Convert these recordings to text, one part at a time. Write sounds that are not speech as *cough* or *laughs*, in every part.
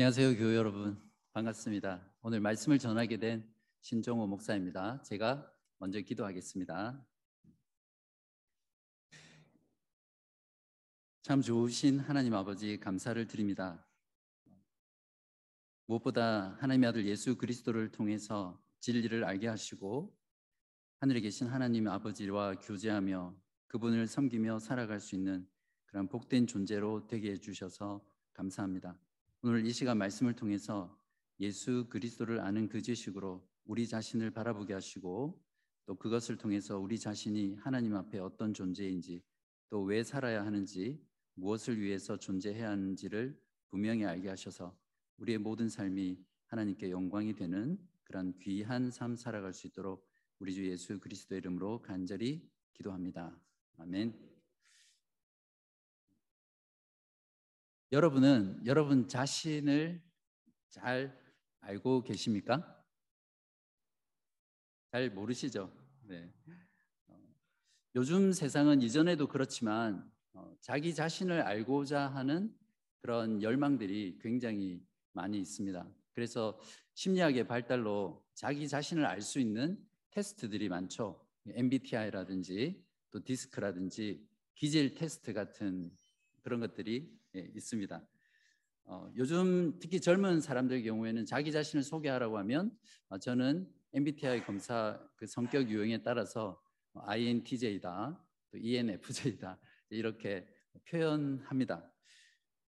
안녕하세요, 교회 여러분. 반갑습니다. 오늘 말씀을 전하게 된 신종호 목사입니다. 제가 먼저 기도하겠습니다. 참 좋으신 하나님 아버지 감사를 드립니다. 무엇보다 하나님의 아들 예수 그리스도를 통해서 진리를 알게 하시고 하늘에 계신 하나님 아버지와 교제하며 그분을 섬기며 살아갈 수 있는 그런 복된 존재로 되게 해주셔서 감사합니다. 오늘 이 시간 말씀을 통해서 예수 그리스도를 아는 그 지식으로 우리 자신을 바라보게 하시고 또 그것을 통해서 우리 자신이 하나님 앞에 어떤 존재인지 또 왜 살아야 하는지 무엇을 위해서 존재해야 하는지를 분명히 알게 하셔서 우리의 모든 삶이 하나님께 영광이 되는 그런 귀한 삶 살아갈 수 있도록 우리 주 예수 그리스도 이름으로 간절히 기도합니다. 아멘. 여러분은 여러분 자신을 잘 알고 계십니까? 잘 모르시죠? 네. 어, 요즘 세상은 이전에도 그렇지만 어, 자기 자신을 알고자 하는 그런 열망들이 굉장히 많이 있습니다. 그래서 심리학의 발달로 자기 자신을 알 수 있는 테스트들이 많죠. MBTI라든지 또 디스크라든지 기질 테스트 같은 그런 것들이 예, 있습니다. 어, 요즘 특히 젊은 사람들 경우에는 자기 자신을 소개하라고 하면 어, 저는 MBTI 검사 그 성격 유형에 따라서 INTJ다, 또 ENFJ다 이렇게 표현합니다.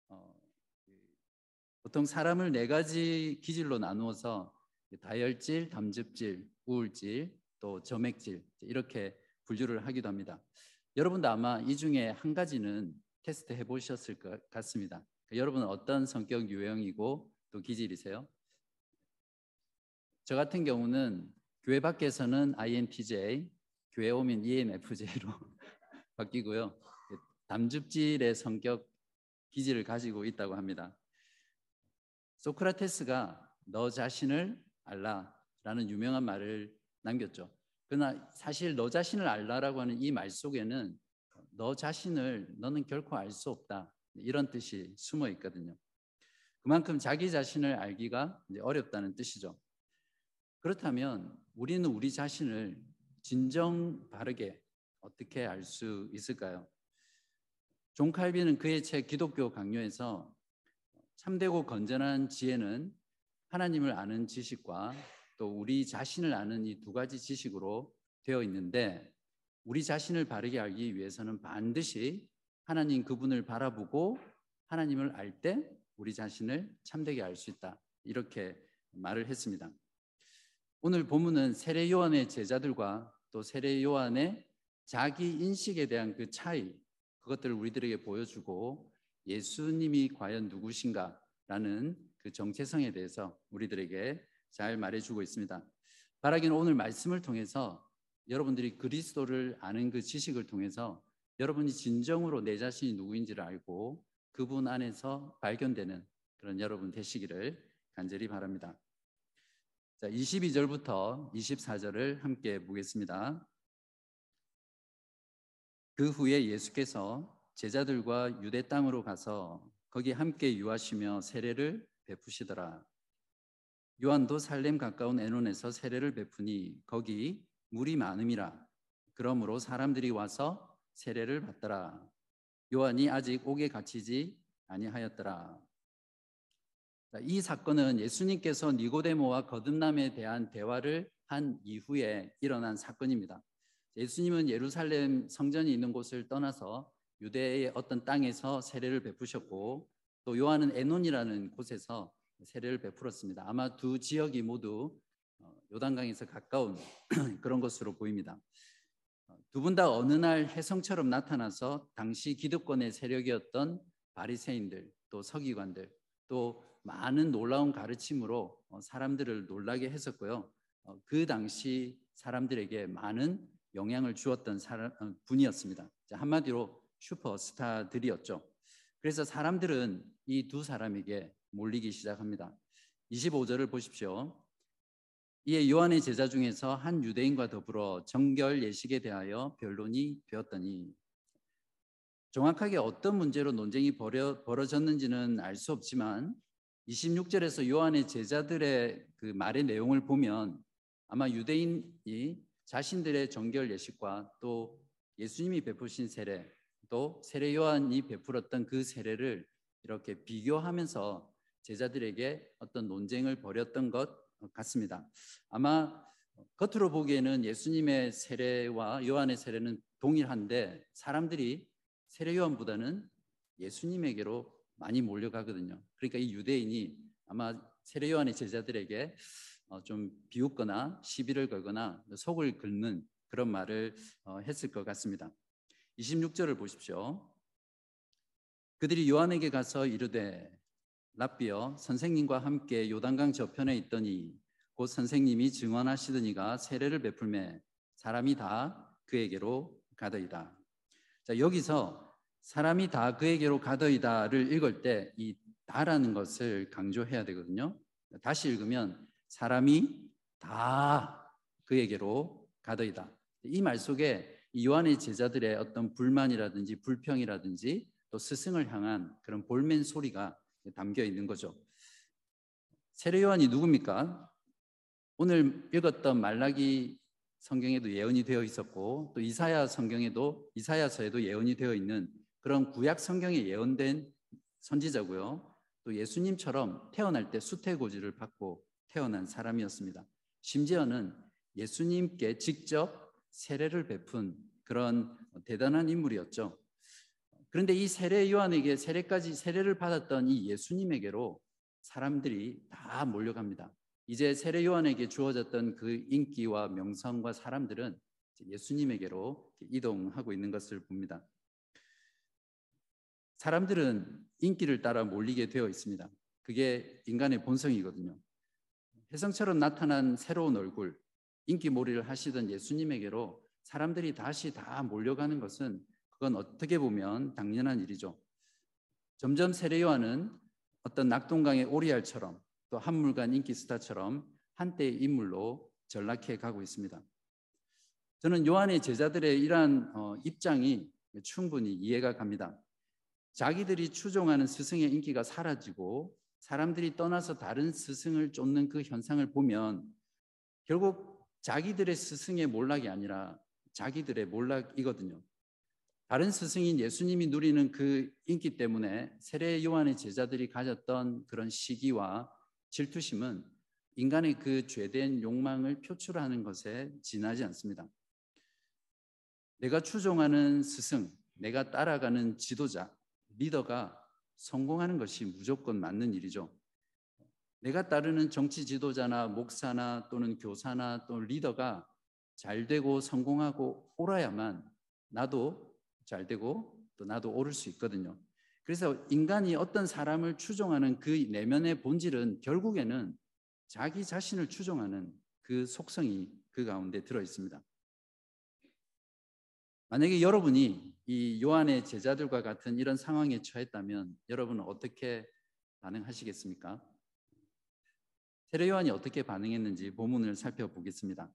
어, 보통 사람을 네 가지 기질로 나누어서 다혈질, 담즙질, 우울질, 또 점액질 이렇게 분류를 하기도 합니다. 여러분도 아마 이 중에 한 가지는 테스트 해보셨을 것 같습니다. 여러분은 어떤 성격 유형이고 또 기질이세요? 저 같은 경우는 교회 밖에서는 INTJ, 교회 오면 ENFJ로 *laughs* 바뀌고요. 담즙질의 성격 기질을 가지고 있다고 합니다. 소크라테스가 너 자신을 알라라는 유명한 말을 남겼죠. 그러나 사실 너 자신을 알라라고 하는 이 말 속에는 너 자신을 너는 결코 알 수 없다. 이런 뜻이 숨어 있거든요. 그만큼 자기 자신을 알기가 어렵다는 뜻이죠. 그렇다면 우리는 우리 자신을 진정 바르게 어떻게 알 수 있을까요? 존 칼빈은 그의 책 기독교 강요에서 참되고 건전한 지혜는 하나님을 아는 지식과 또 우리 자신을 아는 이 두 가지 지식으로 되어 있는데 우리 자신을 바르게 알기 위해서는 반드시 하나님 그분을 바라보고 하나님을 알 때 우리 자신을 참되게 알 수 있다. 이렇게 말을 했습니다. 오늘 본문은 세례 요한의 제자들과 또 세례 요한의 자기 인식에 대한 그 차이, 그것들을 우리들에게 보여주고 예수님이 과연 누구신가라는 그 정체성에 대해서 우리들에게 잘 말해주고 있습니다. 바라기는 오늘 말씀을 통해서 여러분들이 그리스도를 아는 그 지식을 통해서 여러분이 진정으로 내 자신이 누구인지를 알고 그분 안에서 발견되는 그런 여러분 되시기를 간절히 바랍니다. 자, 22절부터 24절을 함께 보겠습니다. 그 후에 예수께서 제자들과 유대 땅으로 가서 거기 함께 유하시며 세례를 베푸시더라. 요한도 살렘 가까운 에논에서 세례를 베푸니 거기 물이 많음이라. 그러므로 사람들이 와서 세례를 받더라. 요한이 아직 옥에 갇히지 아니하였더라. 이 사건은 예수님께서 니고데모와 거듭남에 대한 대화를 한 이후에 일어난 사건입니다. 예수님은 예루살렘 성전이 있는 곳을 떠나서 유대의 어떤 땅에서 세례를 베푸셨고 또 요한은 에논이라는 곳에서 세례를 베풀었습니다. 아마 두 지역이 모두 요단강에서 가까운 *clears throat* 그런 것으로 보입니다. 어, 두분 다 어느 날 혜성처럼 나타나서 당시 기득권의 세력이었던 바리새인들 또 서기관들 또 많은 놀라운 가르침으로 어, 사람들을 놀라게 했었고요. 어, 그 당시 사람들에게 많은 영향을 주었던 사람, 분이었습니다. 한마디로 슈퍼스타들이었죠. 그래서 사람들은 이 두 사람에게 몰리기 시작합니다. 25절을 보십시오. 이에 요한의 제자 중에서 한 유대인과 더불어 정결 예식에 대하여 변론이 되었더니 정확하게 어떤 문제로 논쟁이 벌어, 벌어졌는지는 알 수 없지만 26절에서 요한의 제자들의 그 말의 내용을 보면 아마 유대인이 자신들의 정결 예식과 또 예수님이 베푸신 세례 또 세례 요한이 베풀었던 그 세례를 이렇게 비교하면서 제자들에게 어떤 논쟁을 벌였던 것 같습니다. 아마 겉으로 보기에는 예수님의 세례와 요한의 세례는 동일한데 사람들이 세례 요한보다는 예수님에게로 많이 몰려가거든요. 그러니까 이 유대인이 아마 세례 요한의 제자들에게 어, 좀 비웃거나 시비를 걸거나 속을 긁는 그런 말을 어, 했을 것 같습니다. 26절을 보십시오. 그들이 요한에게 가서 이르되 랍비여 선생님과 함께 요단강 저편에 있더니 곧 선생님이 증언하시더니가 세례를 베풀매 사람이 다 그에게로 가더이다. 자, 여기서 사람이 다 그에게로 가더이다를 읽을 때 이 다라는 것을 강조해야 되거든요. 다시 읽으면 사람이 다 그에게로 가더이다. 이 말 속에 요한의 제자들의 어떤 불만이라든지 불평이라든지 또 스승을 향한 그런 볼멘 소리가 담겨 있는 거죠. 세례 요한이 누굽니까? 오늘 읽었던 말라기 성경에도 예언이 되어 있었고 또 이사야 성경에도 이사야서에도 예언이 되어 있는 그런 구약 성경에 예언된 선지자고요. 또 예수님처럼 태어날 때 수태고지를 받고 태어난 사람이었습니다. 심지어는 예수님께 직접 세례를 베푼 그런 대단한 인물이었죠. 그런데 이 세례 요한에게 세례까지 세례를 받았던 이 예수님에게로 사람들이 다 몰려갑니다. 이제 세례 요한에게 주어졌던 그 인기와 명성과 사람들은 예수님에게로 이동하고 있는 것을 봅니다. 사람들은 인기를 따라 몰리게 되어 있습니다. 그게 인간의 본성이거든요. 혜성처럼 나타난 새로운 얼굴, 인기 몰이를 하시던 예수님에게로 사람들이 다시 다 몰려가는 것은 그건 어떻게 보면 당연한 일이죠. 점점 세례 요한은 어떤 낙동강의 오리알처럼 또 한물간 인기 스타처럼 한때의 인물로 전락해 가고 있습니다. 저는 요한의 제자들의 이러한 어, 입장이 충분히 이해가 갑니다. 자기들이 추종하는 스승의 인기가 사라지고 사람들이 떠나서 다른 스승을 쫓는 그 현상을 보면 결국 자기들의 스승의 몰락이 아니라 자기들의 몰락이거든요. 다른 스승인 예수님이 누리는 그 인기 때문에 세례 요한의 제자들이 가졌던 그런 시기와 질투심은 인간의 그 죄된 욕망을 표출하는 것에 지나지 않습니다. 내가 추종하는 스승, 내가 따라가는 지도자, 리더가 성공하는 것이 무조건 맞는 일이죠. 내가 따르는 정치 지도자나 목사나 또는 교사나 또 리더가 잘 되고 성공하고 옳아야만 나도 잘 되고 또 나도 오를 수 있거든요. 그래서 인간이 어떤 사람을 추종하는 그 내면의 본질은 결국에는 자기 자신을 추종하는 그 속성이 그 가운데 들어 있습니다. 만약에 여러분이 이 요한의 제자들과 같은 이런 상황에 처했다면 여러분은 어떻게 반응하시겠습니까? 세례 요한이 어떻게 반응했는지 본문을 살펴보겠습니다.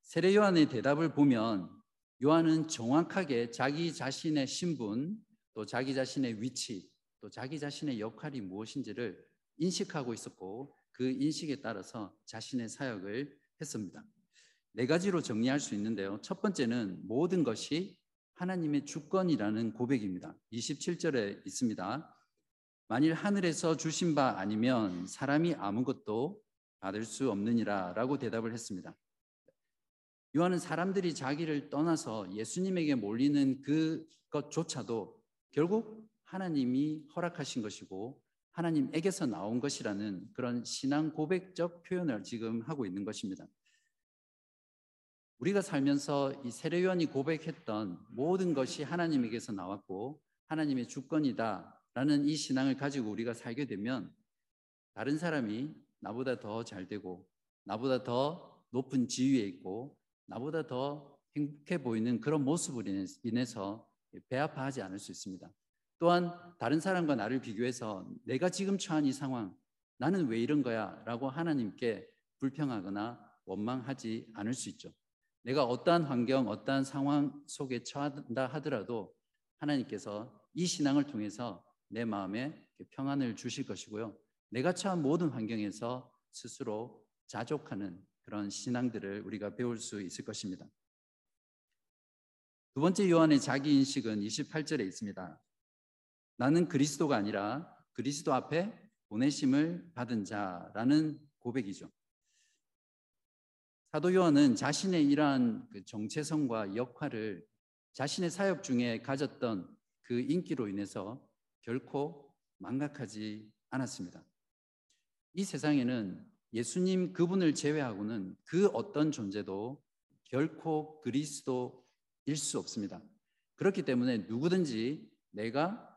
세례 요한의 대답을 보면 요한은 정확하게 자기 자신의 신분, 또 자기 자신의 위치, 또 자기 자신의 역할이 무엇인지를 인식하고 있었고 그 인식에 따라서 자신의 사역을 했습니다. 네 가지로 정리할 수 있는데요. 첫 번째는 모든 것이 하나님의 주권이라는 고백입니다. 27절에 있습니다. 만일 하늘에서 주신 바 아니면 사람이 아무것도 받을 수 없느니라 라고 대답을 했습니다. 요한은 사람들이 자기를 떠나서 예수님에게 몰리는 그것조차도 결국 하나님이 허락하신 것이고 하나님에게서 나온 것이라는 그런 신앙 고백적 표현을 지금 하고 있는 것입니다. 우리가 살면서 이 세례 요한이 고백했던 모든 것이 하나님에게서 나왔고 하나님의 주권이다 라는 이 신앙을 가지고 우리가 살게 되면 다른 사람이 나보다 더 잘 되고 나보다 더 높은 지위에 있고 나보다 더 행복해 보이는 그런 모습을 인해서 배아파하지 않을 수 있습니다. 또한 다른 사람과 나를 비교해서 내가 지금 처한 이 상황, 나는 왜 이런 거야? 라고 하나님께 불평하거나 원망하지 않을 수 있죠. 내가 어떠한 환경, 어떠한 상황 속에 처한다 하더라도 하나님께서 이 신앙을 통해서 내 마음에 평안을 주실 것이고요. 내가 처한 모든 환경에서 스스로 자족하는 그런 신앙들을 우리가 배울 수 있을 것입니다. 두 번째 요한의 자기 인식은 28절에 있습니다. 나는 그리스도가 아니라 그리스도 앞에 보내심을 받은 자라는 고백이죠. 사도 요한은 자신의 이러한 그 정체성과 역할을 자신의 사역 중에 가졌던 그 인기로 인해서 결코 망각하지 않았습니다. 이 세상에는 예수님 그분을 제외하고는 그 어떤 존재도 결코 그리스도일 수 없습니다. 그렇기 때문에 누구든지 내가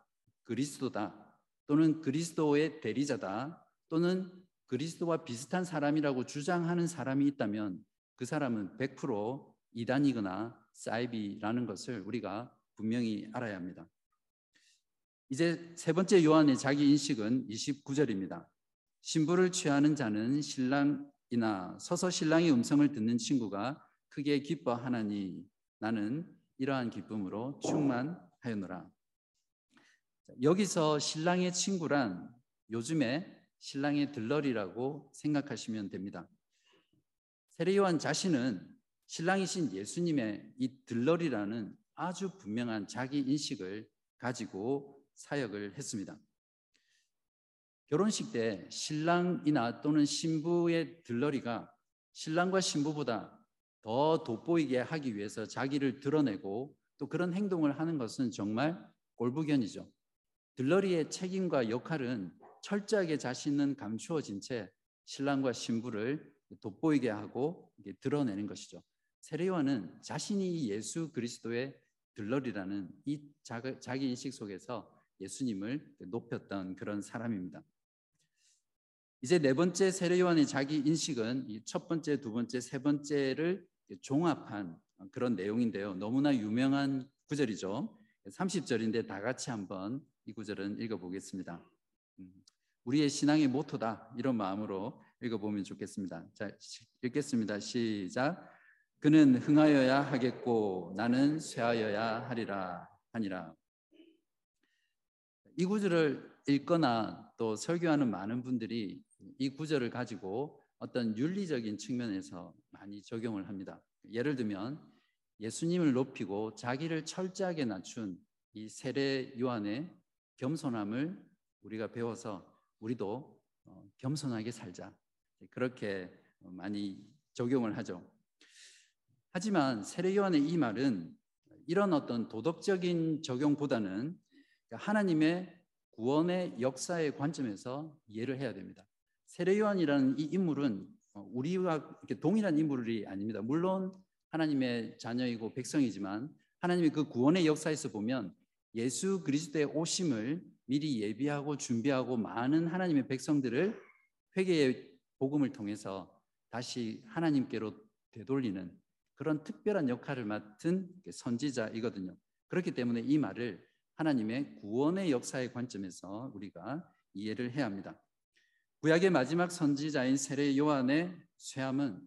그리스도다 또는 그리스도의 대리자다 또는 그리스도와 비슷한 사람이라고 주장하는 사람이 있다면 그 사람은 100% 이단이거나 사이비라는 것을 우리가 분명히 알아야 합니다. 이제 세 번째 요한의 자기 인식은 29절입니다. 신부를 취하는 자는 신랑이나 서서 신랑의 음성을 듣는 친구가 크게 기뻐하나니 나는 이러한 기쁨으로 충만하였노라. 여기서 신랑의 친구란 요즘에 신랑의 들러리라고 생각하시면 됩니다. 세례요한 자신은 신랑이신 예수님의 이 들러리라는 아주 분명한 자기 인식을 가지고 사역을 했습니다. 결혼식 때 신랑이나 또는 신부의 들러리가 신랑과 신부보다 더 돋보이게 하기 위해서 자기를 드러내고 또 그런 행동을 하는 것은 정말 꼴부견이죠. 들러리의 책임과 역할은 철저하게 자신은 감추어진 채 신랑과 신부를 돋보이게 하고 드러내는 것이죠. 세례요한은 자신이 예수 그리스도의 들러리라는 이 자기 인식 속에서 예수님을 높였던 그런 사람입니다. 이제 네 번째 세례요한의 자기 인식은 첫 번째, 두 번째, 세 번째를 종합한 그런 내용인데요. 너무나 유명한 구절이죠. 30절인데 다 같이 한번 이 구절은 읽어보겠습니다. 음, 우리의 신앙의 모토다 이런 마음으로 읽어보면 좋겠습니다. 자 읽겠습니다. 시작. 그는 흥하여야 하겠고 나는 쇠하여야 하리라 하니라. 이 구절을 읽거나 또 설교하는 많은 분들이 이 구절을 가지고 어떤 윤리적인 측면에서 많이 적용을 합니다. 예를 들면 예수님을 높이고 자기를 철저하게 낮춘 이 세례 요한의 겸손함을 우리가 배워서 우리도 어, 겸손하게 살자. 그렇게 많이 적용을 하죠. 하지만 세례 요한의 이 말은 이런 어떤 도덕적인 적용보다는 하나님의 구원의 역사의 관점에서 이해를 해야 됩니다. 세례 요한이라는 이 인물은 어, 우리와 동일한 인물이 아닙니다. 물론 하나님의 자녀이고 백성이지만 하나님의 그 구원의 역사에서 보면 예수 그리스도의 오심을 미리 예비하고 준비하고 많은 하나님의 백성들을 회개의 복음을 통해서 다시 하나님께로 되돌리는 그런 특별한 역할을 맡은 선지자이거든요. 그렇기 때문에 이 말을 하나님의 구원의 역사의 관점에서 우리가 이해를 해야 합니다. 구약의 마지막 선지자인 세례 요한의 쇠함은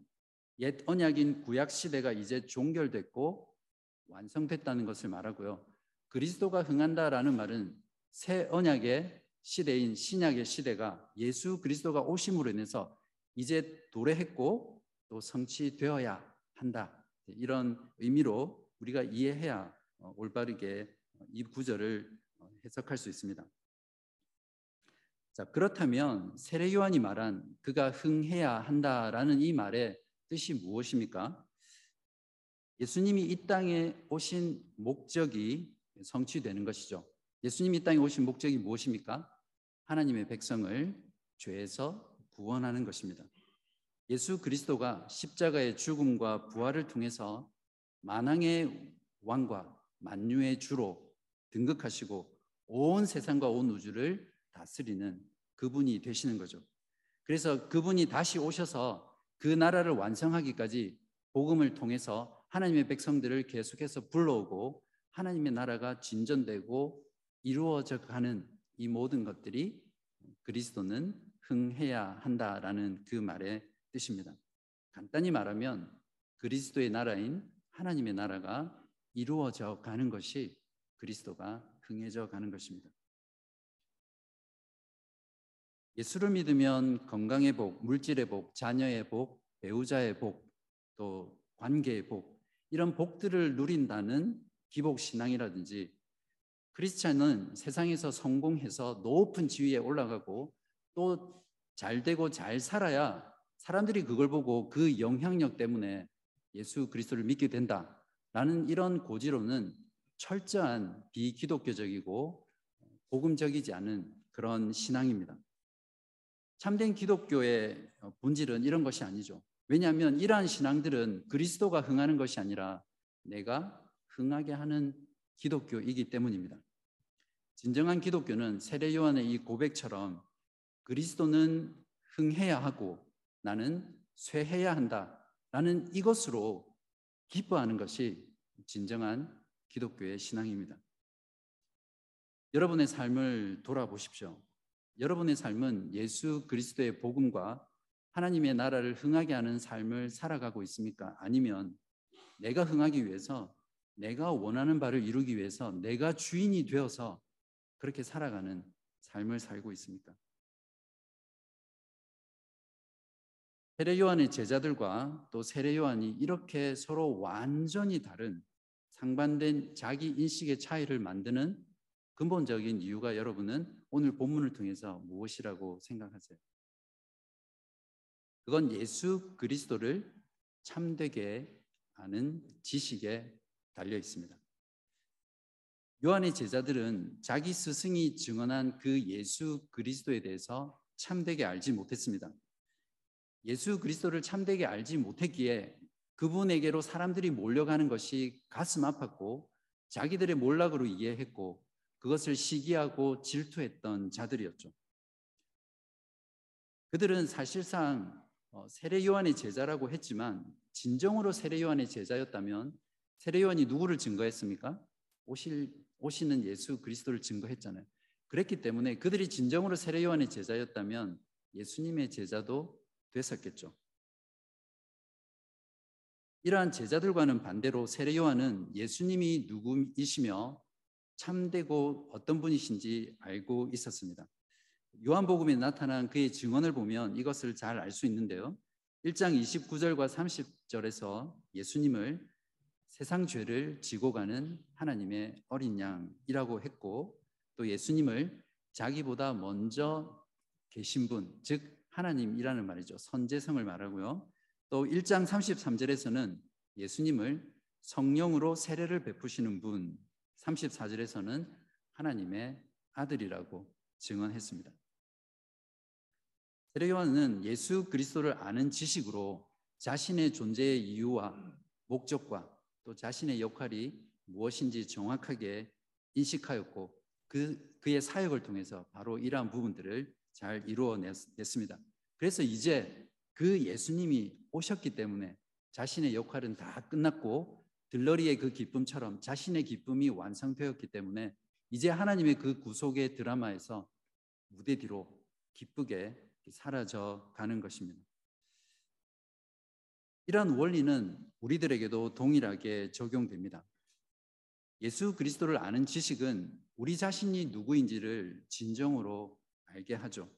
옛 언약인 구약 시대가 이제 종결됐고 완성됐다는 것을 말하고요. 그리스도가 흥한다라는 말은 새 언약의 시대인 신약의 시대가 예수 그리스도가 오심으로 인해서 이제 도래했고 또 성취되어야 한다. 이런 의미로 우리가 이해해야 어, 올바르게 이 구절을 어, 해석할 수 있습니다. 자, 그렇다면 세례 요한이 말한 그가 흥해야 한다라는 이 말의 뜻이 무엇입니까? 예수님이 이 땅에 오신 목적이 성취되는 것이죠. 예수님이 땅에 오신 목적이 무엇입니까? 하나님의 백성을 죄에서 구원하는 것입니다. 예수 그리스도가 십자가의 죽음과 부활을 통해서 만왕의 왕과 만유의 주로 등극하시고 온 세상과 온 우주를 다스리는 그분이 되시는 거죠. 그래서 그분이 다시 오셔서 그 나라를 완성하기까지 복음을 통해서 하나님의 백성들을 계속해서 불러오고 하나님의 나라가 진전되고 이루어져 가는 이 모든 것들이 그리스도는 흥해야 한다라는 그 말의 뜻입니다. 간단히 말하면 그리스도의 나라인 하나님의 나라가 이루어져 가는 것이 그리스도가 흥해져 가는 것입니다. 예수를 믿으면 건강의 복, 물질의 복, 자녀의 복, 배우자의 복, 또 관계의 복 이런 복들을 누린다는 기복 신앙이라든지 크리스찬은 세상에서 성공해서 높은 지위에 올라가고 또 잘 되고 잘 살아야 사람들이 그걸 보고 그 영향력 때문에 예수 그리스도를 믿게 된다라는 이런 고지로는 철저한 비기독교적이고 복음적이지 않은 그런 신앙입니다. 참된 기독교의 본질은 이런 것이 아니죠. 왜냐하면 이러한 신앙들은 그리스도가 흥하는 것이 아니라 내가 흥하게 하는 기독교이기 때문입니다. 진정한 기독교는 세례 요한의 이 고백처럼 그리스도는 흥해야 하고 나는 쇠해야 한다라는 이것으로 기뻐하는 것이 진정한 기독교의 신앙입니다. 여러분의 삶을 돌아보십시오. 여러분의 삶은 예수 그리스도의 복음과 하나님의 나라를 흥하게 하는 삶을 살아가고 있습니까? 아니면 내가 흥하기 위해서 내가 원하는 바를 이루기 위해서 내가 주인이 되어서 그렇게 살아가는 삶을 살고 있습니까? 세례 요한의 제자들과 또 세례 요한이 이렇게 서로 완전히 다른 상반된 자기 인식의 차이를 만드는 근본적인 이유가 여러분은 오늘 본문을 통해서 무엇이라고 생각하세요? 그건 예수 그리스도를 참되게 아는 지식에 달려 있습니다. 요한의 제자들은 자기 스승이 증언한 그 예수 그리스도에 대해서 참되게 알지 못했습니다. 예수 그리스도를 참되게 알지 못했기에 그분에게로 사람들이 몰려가는 것이 가슴 아팠고 자기들의 몰락으로 이해했고 그것을 시기하고 질투했던 자들이었죠. 그들은 사실상 어, 세례 요한의 제자라고 했지만 진정으로 세례 요한의 제자였다면 세례 요한이 누구를 증거했습니까? 오실 오시는 예수 그리스도를 증거했잖아요. 그랬기 때문에 그들이 진정으로 세례 요한의 제자였다면 예수님의 제자도 됐었겠죠. 이러한 제자들과는 반대로 세례 요한은 예수님이 누구이시며 참되고 어떤 분이신지 알고 있었습니다. 요한복음에 나타난 그의 증언을 보면 이것을 잘 알 수 있는데요. 1장 29절과 30절에서 예수님을 세상 죄를 지고 가는 하나님의 어린 양이라고 했고 또 예수님을 자기보다 먼저 계신 분, 즉 하나님이라는 말이죠. 선제성을 말하고요. 또 1장 33절에서는 예수님을 성령으로 세례를 베푸시는 분, 34절에서는 하나님의 아들이라고 증언했습니다. 세례 요한은 예수 그리스도를 아는 지식으로 자신의 존재의 이유와 목적과 또 자신의 역할이 무엇인지 정확하게 인식하였고 그 그의 사역을 통해서 바로 이러한 부분들을 잘 이루어냈습니다. 그래서 이제 그 예수님이 오셨기 때문에 자신의 역할은 다 끝났고 들러리의 그 기쁨처럼 자신의 기쁨이 완성되었기 때문에 이제 하나님의 그 구속의 드라마에서 무대 뒤로 기쁘게 사라져 가는 것입니다. 이러한 원리는 우리들에게도 동일하게 적용됩니다. 예수 그리스도를 아는 지식은 우리 자신이 누구인지를 진정으로 알게 하죠.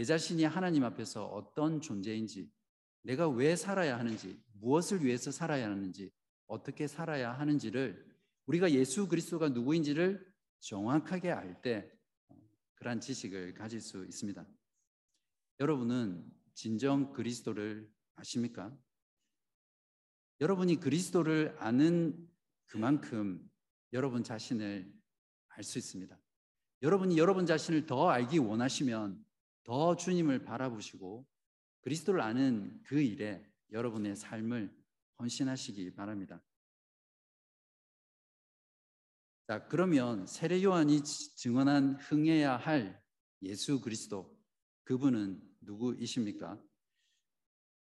내 자신이 하나님 앞에서 어떤 존재인지, 내가 왜 살아야 하는지, 무엇을 위해서 살아야 하는지, 어떻게 살아야 하는지를 우리가 예수 그리스도가 누구인지를 정확하게 알 때 그러한 지식을 가질 수 있습니다. 여러분은 진정 그리스도를 아십니까? 여러분이 그리스도를 아는 그만큼 여러분 자신을 알 수 있습니다. 여러분이 여러분 자신을 더 알기 원하시면 더 주님을 바라보시고 그리스도를 아는 그 일에 여러분의 삶을 헌신하시기 바랍니다. 자, 그러면 세례 요한이 증언한 흥해야 할 예수 그리스도 그분은 누구이십니까?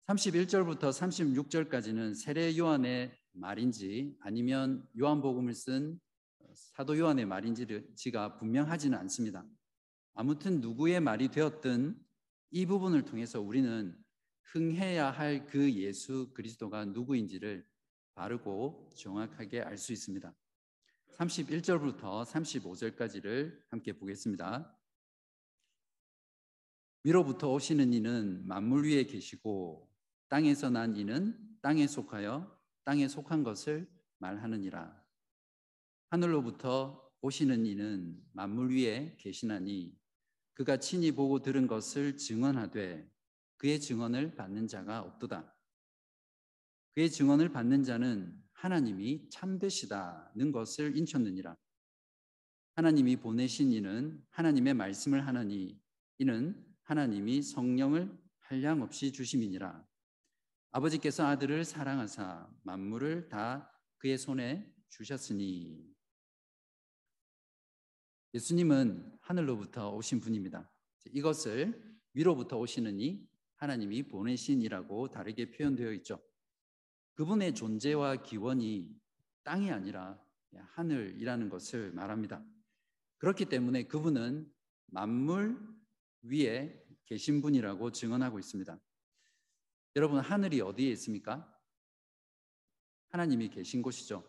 31절부터 36절까지는 세례 요한의 말인지 아니면 요한복음을 쓴 사도 요한의 말인지가 분명하지는 않습니다. 아무튼 누구의 말이 되었든 이 부분을 통해서 우리는 흥해야 할 그 예수 그리스도가 누구인지를 바르고 정확하게 알 수 있습니다. 31절부터 35절까지를 함께 보겠습니다. 위로부터 오시는 이는 만물 위에 계시고 땅에서 난 이는 땅에 속하여 땅에 속한 것을 말하느니라. 하늘로부터 오시는 이는 만물 위에 계시나니 그가 친히 보고 들은 것을 증언하되 그의 증언을 받는 자가 없도다. 그의 증언을 받는 자는 하나님이 참되시다는 것을 인쳤느니라. 하나님이 보내신 이는 하나님의 말씀을 하나니 이는 하나님이 성령을 한량 없이 주심이니라. 아버지께서 아들을 사랑하사 만물을 다 그의 손에 주셨으니 예수님은 하늘로부터 오신 분입니다. 이것을 위로부터 오시느니 하나님이 보내신이라고 다르게 표현되어 있죠. 그분의 존재와 기원이 땅이 아니라 하늘이라는 것을 말합니다. 그렇기 때문에 그분은 만물 위에 계신 분이라고 증언하고 있습니다. 여러분, 하늘이 어디에 있습니까? 하나님이 계신 곳이죠.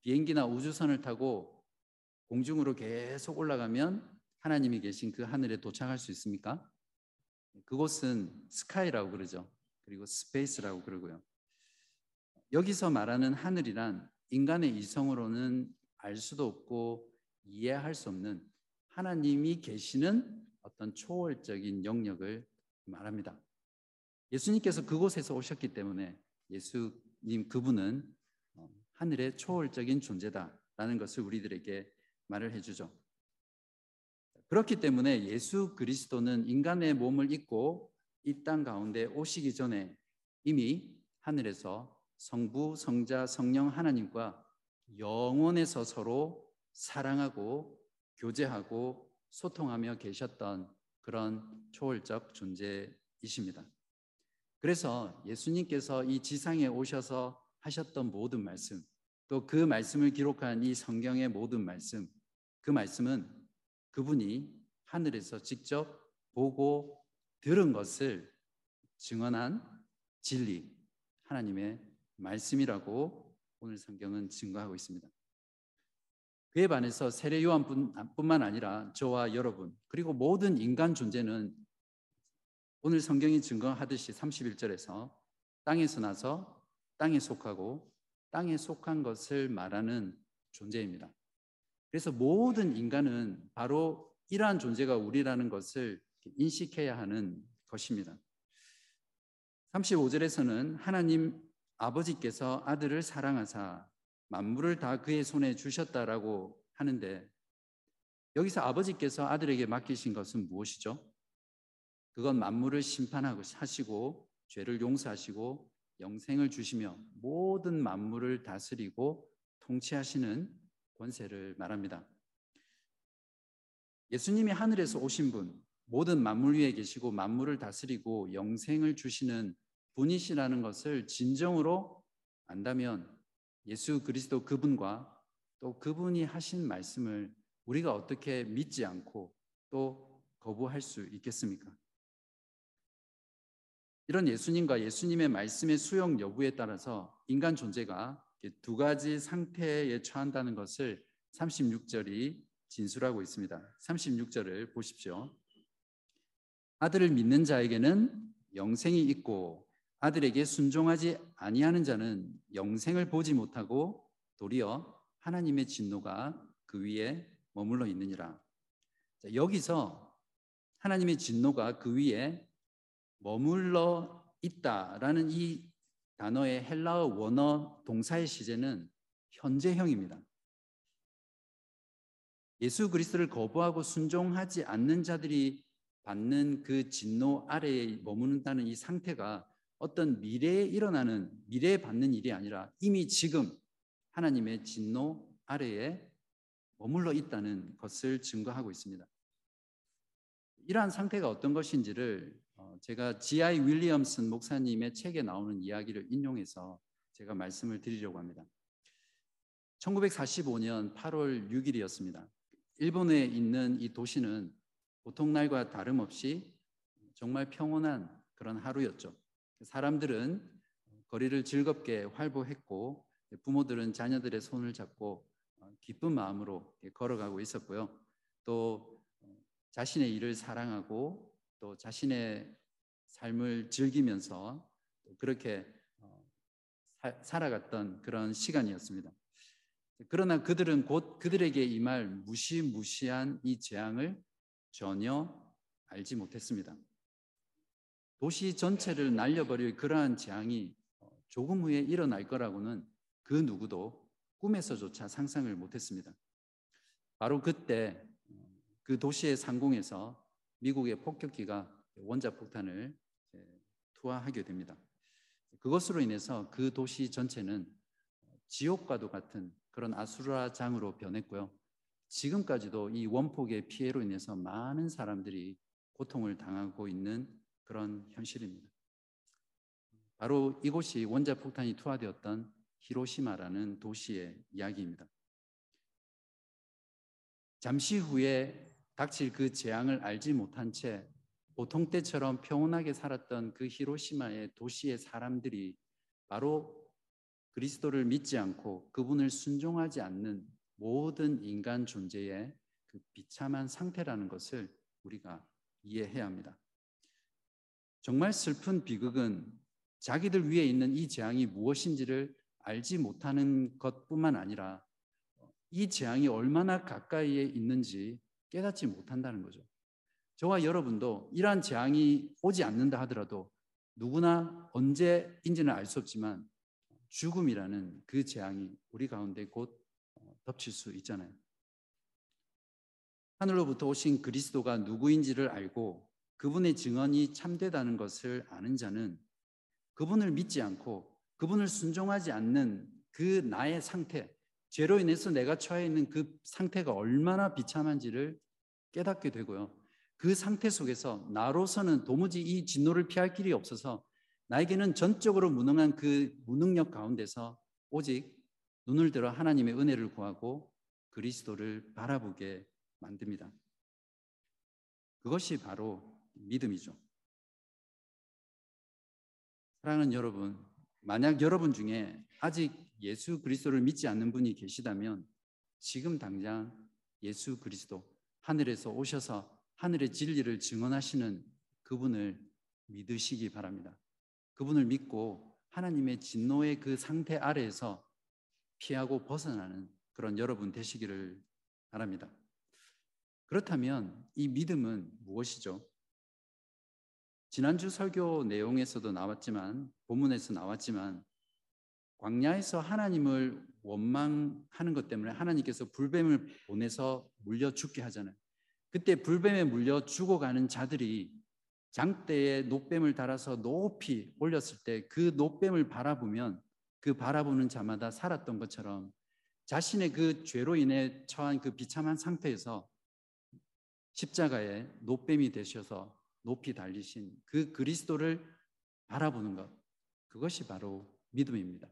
비행기나 우주선을 타고 공중으로 계속 올라가면 하나님이 계신 그 하늘에 도착할 수 있습니까? 그곳은 sky라고 그러죠. 그리고 space라고 그러고요. 여기서 말하는 하늘이란 인간의 이성으로는 알 수도 없고 이해할 수 없는 하나님이 계시는 어떤 초월적인 영역을 말합니다. 예수님께서 그곳에서 오셨기 때문에 예수님 그분은 어, 하늘의 초월적인 존재다라는 것을 우리들에게 말을 해주죠. 그렇기 때문에 예수 그리스도는 인간의 몸을 입고 이 땅 가운데 오시기 전에 이미 하늘에서 성부, 성자, 성령 하나님과 영원에서 서로 사랑하고 교제하고 소통하며 계셨던 그런 초월적 존재이십니다. 그래서 예수님께서 이 지상에 오셔서 하셨던 모든 말씀, 또 그 말씀을 기록한 이 성경의 모든 말씀, 그 말씀은 그분이 하늘에서 직접 보고 들은 것을 증언한 진리, 하나님의 말씀이라고 오늘 성경은 증거하고 있습니다. 그에 반해서 세례 요한뿐만 아니라 저와 여러분 그리고 모든 인간 존재는 오늘 성경이 증거하듯이 31절에서 땅에서 나서 땅에 속하고 땅에 속한 것을 말하는 존재입니다. 그래서 모든 인간은 바로 이러한 존재가 우리라는 것을 인식해야 하는 것입니다. 35절에서는 하나님 아버지께서 아들을 사랑하사 만물을 다 그의 손에 주셨다라고 하는데 여기서 아버지께서 아들에게 맡기신 것은 무엇이죠? 그건 만물을 심판하고 하시고 죄를 용서하시고 영생을 주시며 모든 만물을 다스리고 통치하시는 권세를 말합니다. 예수님이 하늘에서 오신 분, 모든 만물 위에 계시고 만물을 다스리고 영생을 주시는 분이시라는 것을 진정으로 안다면 예수 그리스도 그분과 또 그분이 하신 말씀을 우리가 어떻게 믿지 않고 또 거부할 수 있겠습니까? 이런 예수님과 예수님의 말씀의 수용 여부에 따라서 인간 존재가 두 가지 상태에 처한다는 것을 36절이 진술하고 있습니다. 36절을 보십시오. 아들을 믿는 자에게는 영생이 있고 아들에게 순종하지 아니하는 자는 영생을 보지 못하고 도리어 하나님의 진노가 그 위에 머물러 있느니라. 자, 여기서 하나님의 진노가 그 위에 머물러 있다라는 이 단어의 헬라어 원어 동사의 시제는 현재형입니다. 예수 그리스도를 거부하고 순종하지 않는 자들이 받는 그 진노 아래에 머무른다는 이 상태가 어떤 미래에 일어나는 미래에 받는 일이 아니라 이미 지금 하나님의 진노 아래에 머물러 있다는 것을 증거하고 있습니다. 이러한 상태가 어떤 것인지를 어, 제가 G.I. 윌리엄슨 목사님의 책에 나오는 이야기를 인용해서 제가 말씀을 드리려고 합니다. 1945년 8월 6일이었습니다. 일본에 있는 이 도시는 보통 날과 다름없이 정말 평온한 그런 하루였죠. 사람들은 거리를 즐겁게 활보했고 부모들은 자녀들의 손을 잡고 어, 기쁜 마음으로 걸어가고 있었고요. 또 어, 자신의 일을 사랑하고 또 자신의 삶을 즐기면서 그렇게 어, 살아갔던 그런 시간이었습니다. 그러나 그들은 곧 그들에게 임할 무시무시한 이 재앙을 전혀 알지 못했습니다. 도시 전체를 날려버릴 그러한 재앙이 조금 후에 일어날 거라고는 그 누구도 꿈에서조차 상상을 못했습니다. 바로 그때 그 도시의 상공에서 미국의 폭격기가 원자폭탄을 투하하게 됩니다. 그것으로 인해서 그 도시 전체는 지옥과도 같은 그런 아수라장으로 변했고요. 지금까지도 이 원폭의 피해로 인해서 많은 사람들이 고통을 당하고 있는 그런 현실입니다. 바로 이곳이 원자폭탄이 투하되었던 히로시마라는 도시의 이야기입니다. 잠시 후에 닥칠 그 재앙을 알지 못한 채 보통 때처럼 평온하게 살았던 그 히로시마의 도시의 사람들이 바로 그리스도를 믿지 않고 그분을 순종하지 않는 모든 인간 존재의 그 비참한 상태라는 것을 우리가 이해해야 합니다. 정말 슬픈 비극은 자기들 위에 있는 이 재앙이 무엇인지를 알지 못하는 것뿐만 아니라 이 재앙이 얼마나 가까이에 있는지 깨닫지 못한다는 거죠. 저와 여러분도 이러한 재앙이 오지 않는다 하더라도 누구나 언제인지는 알 수 없지만 죽음이라는 그 재앙이 우리 가운데 곧 어, 덮칠 수 있잖아요. 하늘로부터 오신 그리스도가 누구인지를 알고 그분의 증언이 참되다는 것을 아는 자는 그분을 믿지 않고 그분을 순종하지 않는 그 나의 상태, 죄로 인해서 내가 처해 있는 그 상태가 얼마나 비참한지를 깨닫게 되고요. 그 상태 속에서 나로서는 도무지 이 진노를 피할 길이 없어서 나에게는 전적으로 무능한 그 무능력 가운데서 오직 눈을 들어 하나님의 은혜를 구하고 그리스도를 바라보게 만듭니다. 그것이 바로 믿음이죠. 사랑하는 여러분, 만약 여러분 중에 아직 예수 그리스도를 믿지 않는 분이 계시다면 지금 당장 예수 그리스도 하늘에서 오셔서 하늘의 진리를 증언하시는 그분을 믿으시기 바랍니다. 그분을 믿고 하나님의 진노의 그 상태 아래에서 피하고 벗어나는 그런 여러분 되시기를 바랍니다. 그렇다면 이 믿음은 무엇이죠? 지난주 설교 내용에서도 나왔지만 본문에서 나왔지만 광야에서 하나님을 원망하는 것 때문에 하나님께서 불뱀을 보내서 물려 죽게 하잖아요. 그때 불뱀에 물려 죽어가는 자들이 장대에 노뱀을 달아서 높이 올렸을 때 그 노뱀을 바라보면 그 바라보는 자마다 살았던 것처럼 자신의 그 죄로 인해 처한 그 비참한 상태에서 십자가에 노뱀이 되셔서 높이 달리신 그 그리스도를 바라보는 것 그것이 바로 믿음입니다.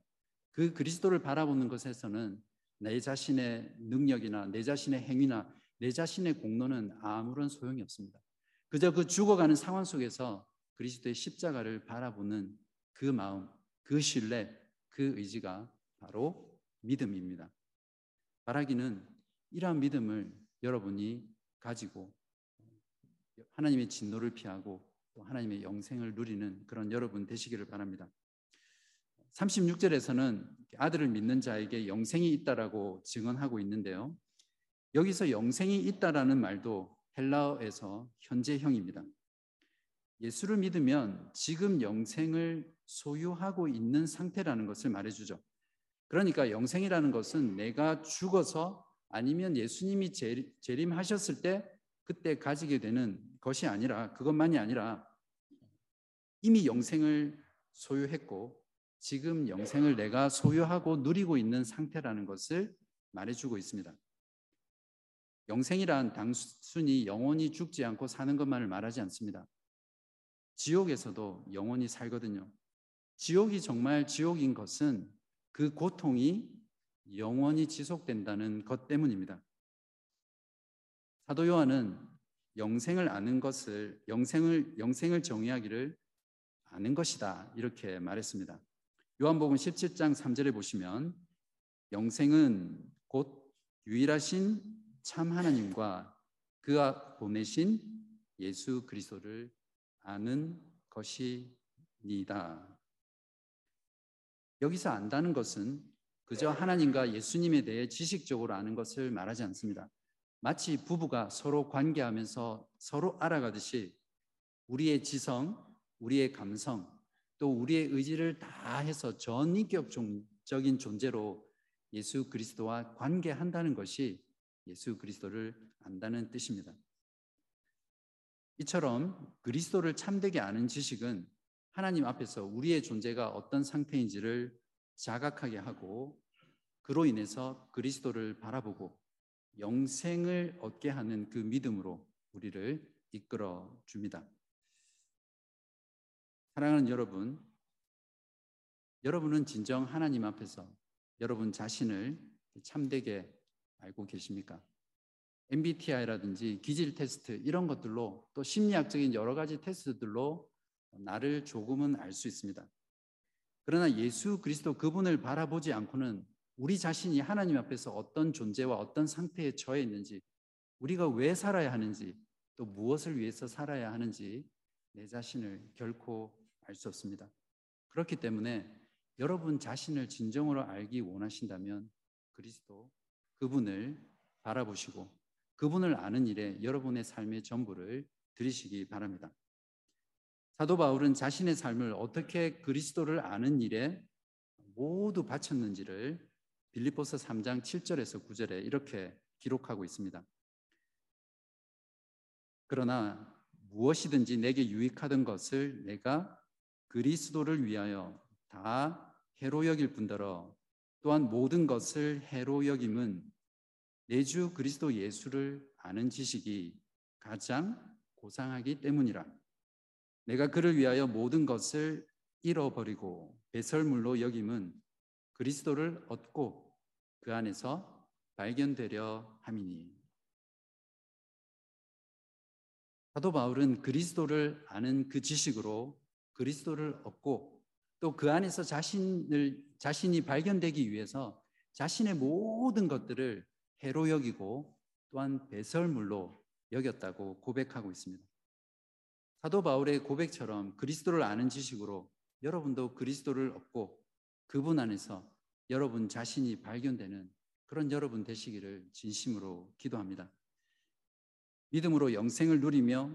그 그리스도를 바라보는 것에서는 내 자신의 능력이나 내 자신의 행위나 내 자신의 공로는 아무런 소용이 없습니다. 그저 그 죽어가는 상황 속에서 그리스도의 십자가를 바라보는 그 마음, 그 신뢰, 그 의지가 바로 믿음입니다. 바라기는 이러한 믿음을 여러분이 가지고 하나님의 진노를 피하고 또 하나님의 영생을 누리는 그런 여러분 되시기를 바랍니다. 36절에서는 아들을 믿는 자에게 영생이 있다라고 증언하고 있는데요. 여기서 영생이 있다라는 말도 헬라어에서 현재형입니다. 예수를 믿으면 지금 영생을 소유하고 있는 상태라는 것을 말해주죠. 그러니까 영생이라는 것은 내가 죽어서 아니면 예수님이 재림하셨을 때 그때 가지게 되는 것이 아니라 그것만이 아니라 이미 영생을 소유했고 지금 영생을 내가 소유하고 누리고 있는 상태라는 것을 말해주고 있습니다. 영생이란 단순히 영원히 죽지 않고 사는 것만을 말하지 않습니다. 지옥에서도 영원히 살거든요. 지옥이 정말 지옥인 것은 그 고통이 영원히 지속된다는 것 때문입니다. 사도 요한은 영생을 아는 것을 영생을 영생을 정의하기를 아는 것이다 이렇게 말했습니다. 요한복음 17장 3절에 보시면 영생은 곧 유일하신 참 하나님과 그가 보내신 예수 그리스도를 아는 것이니다. 여기서 안다는 것은 그저 하나님과 예수님에 대해 지식적으로 아는 것을 말하지 않습니다. 마치 부부가 서로 관계하면서 서로 알아가듯이 우리의 지성, 우리의 감성, 또 우리의 의지를 다 해서 전인격적인 존재로 예수 그리스도와 관계한다는 것이 예수 그리스도를 안다는 뜻입니다. 이처럼 그리스도를 참되게 아는 지식은 하나님 앞에서 우리의 존재가 어떤 상태인지를 자각하게 하고 그로 인해서 그리스도를 바라보고 영생을 얻게 하는 그 믿음으로 우리를 이끌어 줍니다. 사랑하는 여러분, 여러분은 진정 하나님 앞에서 여러분 자신을 참되게 알고 계십니까? MBTI라든지 기질 테스트 이런 것들로 또 심리학적인 여러 가지 테스트들로 나를 조금은 알 수 있습니다. 그러나 예수 그리스도 그분을 바라보지 않고는 우리 자신이 하나님 앞에서 어떤 존재와 어떤 상태에 처해 있는지, 우리가 왜 살아야 하는지, 또 무엇을 위해서 살아야 하는지 내 자신을 결코 알 수 없습니다. 그렇기 때문에 여러분 자신을 진정으로 알기 원하신다면 그리스도 그분을 바라보시고 그분을 아는 일에 여러분의 삶의 전부를 들이시기 바랍니다. 사도 바울은 자신의 삶을 어떻게 그리스도를 아는 일에 모두 바쳤는지를 빌립보서 3장 7절에서 9절에 이렇게 기록하고 있습니다. 그러나 무엇이든지 내게 유익하던 것을 내가 그리스도를 위하여 다 해로 여길 뿐더러 또한 모든 것을 해로 여김은 내주 그리스도 예수를 아는 지식이 가장 고상하기 때문이라. 내가 그를 위하여 모든 것을 잃어버리고 배설물로 여김은 그리스도를 얻고 그 안에서 발견되려 함이니. 사도 바울은 그리스도를 아는 그 지식으로 그리스도를 얻고 또 그 안에서 자신을 자신이 발견되기 위해서 자신의 모든 것들을 해로 여기고 또한 배설물로 여겼다고 고백하고 있습니다. 사도 바울의 고백처럼 그리스도를 아는 지식으로 여러분도 그리스도를 얻고 그분 안에서 여러분 자신이 발견되는 그런 여러분 되시기를 진심으로 기도합니다. 믿음으로 영생을 누리며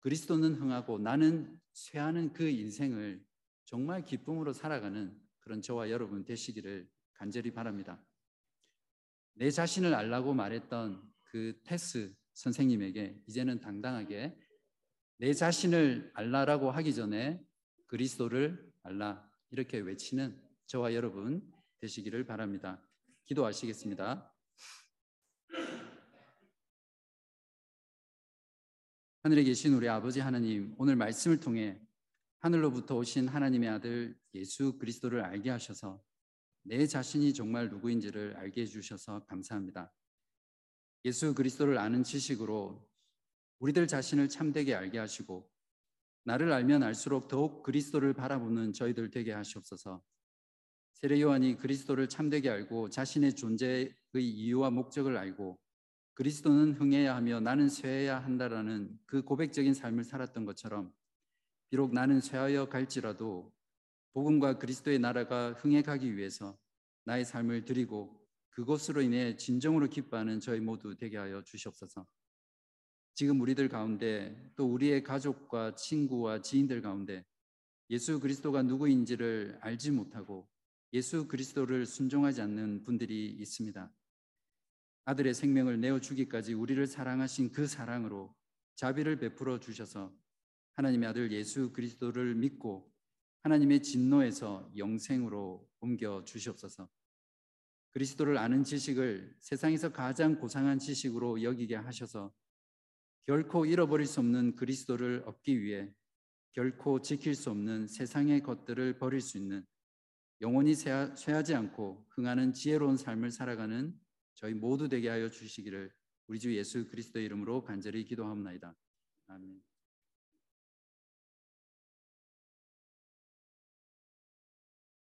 그리스도는 흥하고 나는 쇠하는 그 인생을 정말 기쁨으로 살아가는 그런 저와 여러분 되시기를 간절히 바랍니다. 내 자신을 알라고 말했던 그 테스 선생님에게 이제는 당당하게 내 자신을 알라라고 하기 전에 그리스도를 알라 이렇게 외치는 저와 여러분 되시기를 바랍니다. 기도하시겠습니다. 하늘에 계신 우리 아버지 하나님, 오늘 말씀을 통해 하늘로부터 오신 하나님의 아들 예수 그리스도를 알게 하셔서 내 자신이 정말 누구인지를 알게 해주셔서 감사합니다. 예수 그리스도를 아는 지식으로 우리들 자신을 참되게 알게 하시고 나를 알면 알수록 더욱 그리스도를 바라보는 저희들 되게 하시옵소서. 세례 요한이 그리스도를 참되게 알고 자신의 존재의 이유와 목적을 알고 그리스도는 흥해야 하며 나는 쇠해야 한다라는 그 고백적인 삶을 살았던 것처럼 비록 나는 쇠하여 갈지라도 복음과 그리스도의 나라가 흥해 가기 위해서 나의 삶을 드리고 그것으로 인해 진정으로 기뻐하는 저희 모두 되게 하여 주시옵소서. 지금 우리들 가운데 또 우리의 가족과 친구와 지인들 가운데 예수 그리스도가 누구인지를 알지 못하고 예수 그리스도를 순종하지 않는 분들이 있습니다. 아들의 생명을 내어 주기까지 우리를 사랑하신 그 사랑으로 자비를 베풀어 주셔서 하나님의 아들 예수 그리스도를 믿고 하나님의 진노에서 영생으로 옮겨 주시옵소서. 그리스도를 아는 지식을 세상에서 가장 고상한 지식으로 여기게 하셔서 결코 잃어버릴 수 없는 그리스도를 얻기 위해 결코 지킬 수 없는 세상의 것들을 버릴 수 있는 영원히 쇠하지 않고 흥하는 지혜로운 삶을 살아가는 저희 모두 되게 하여 주시기를 우리 주 예수 그리스도 이름으로 간절히 기도합니다. 아멘.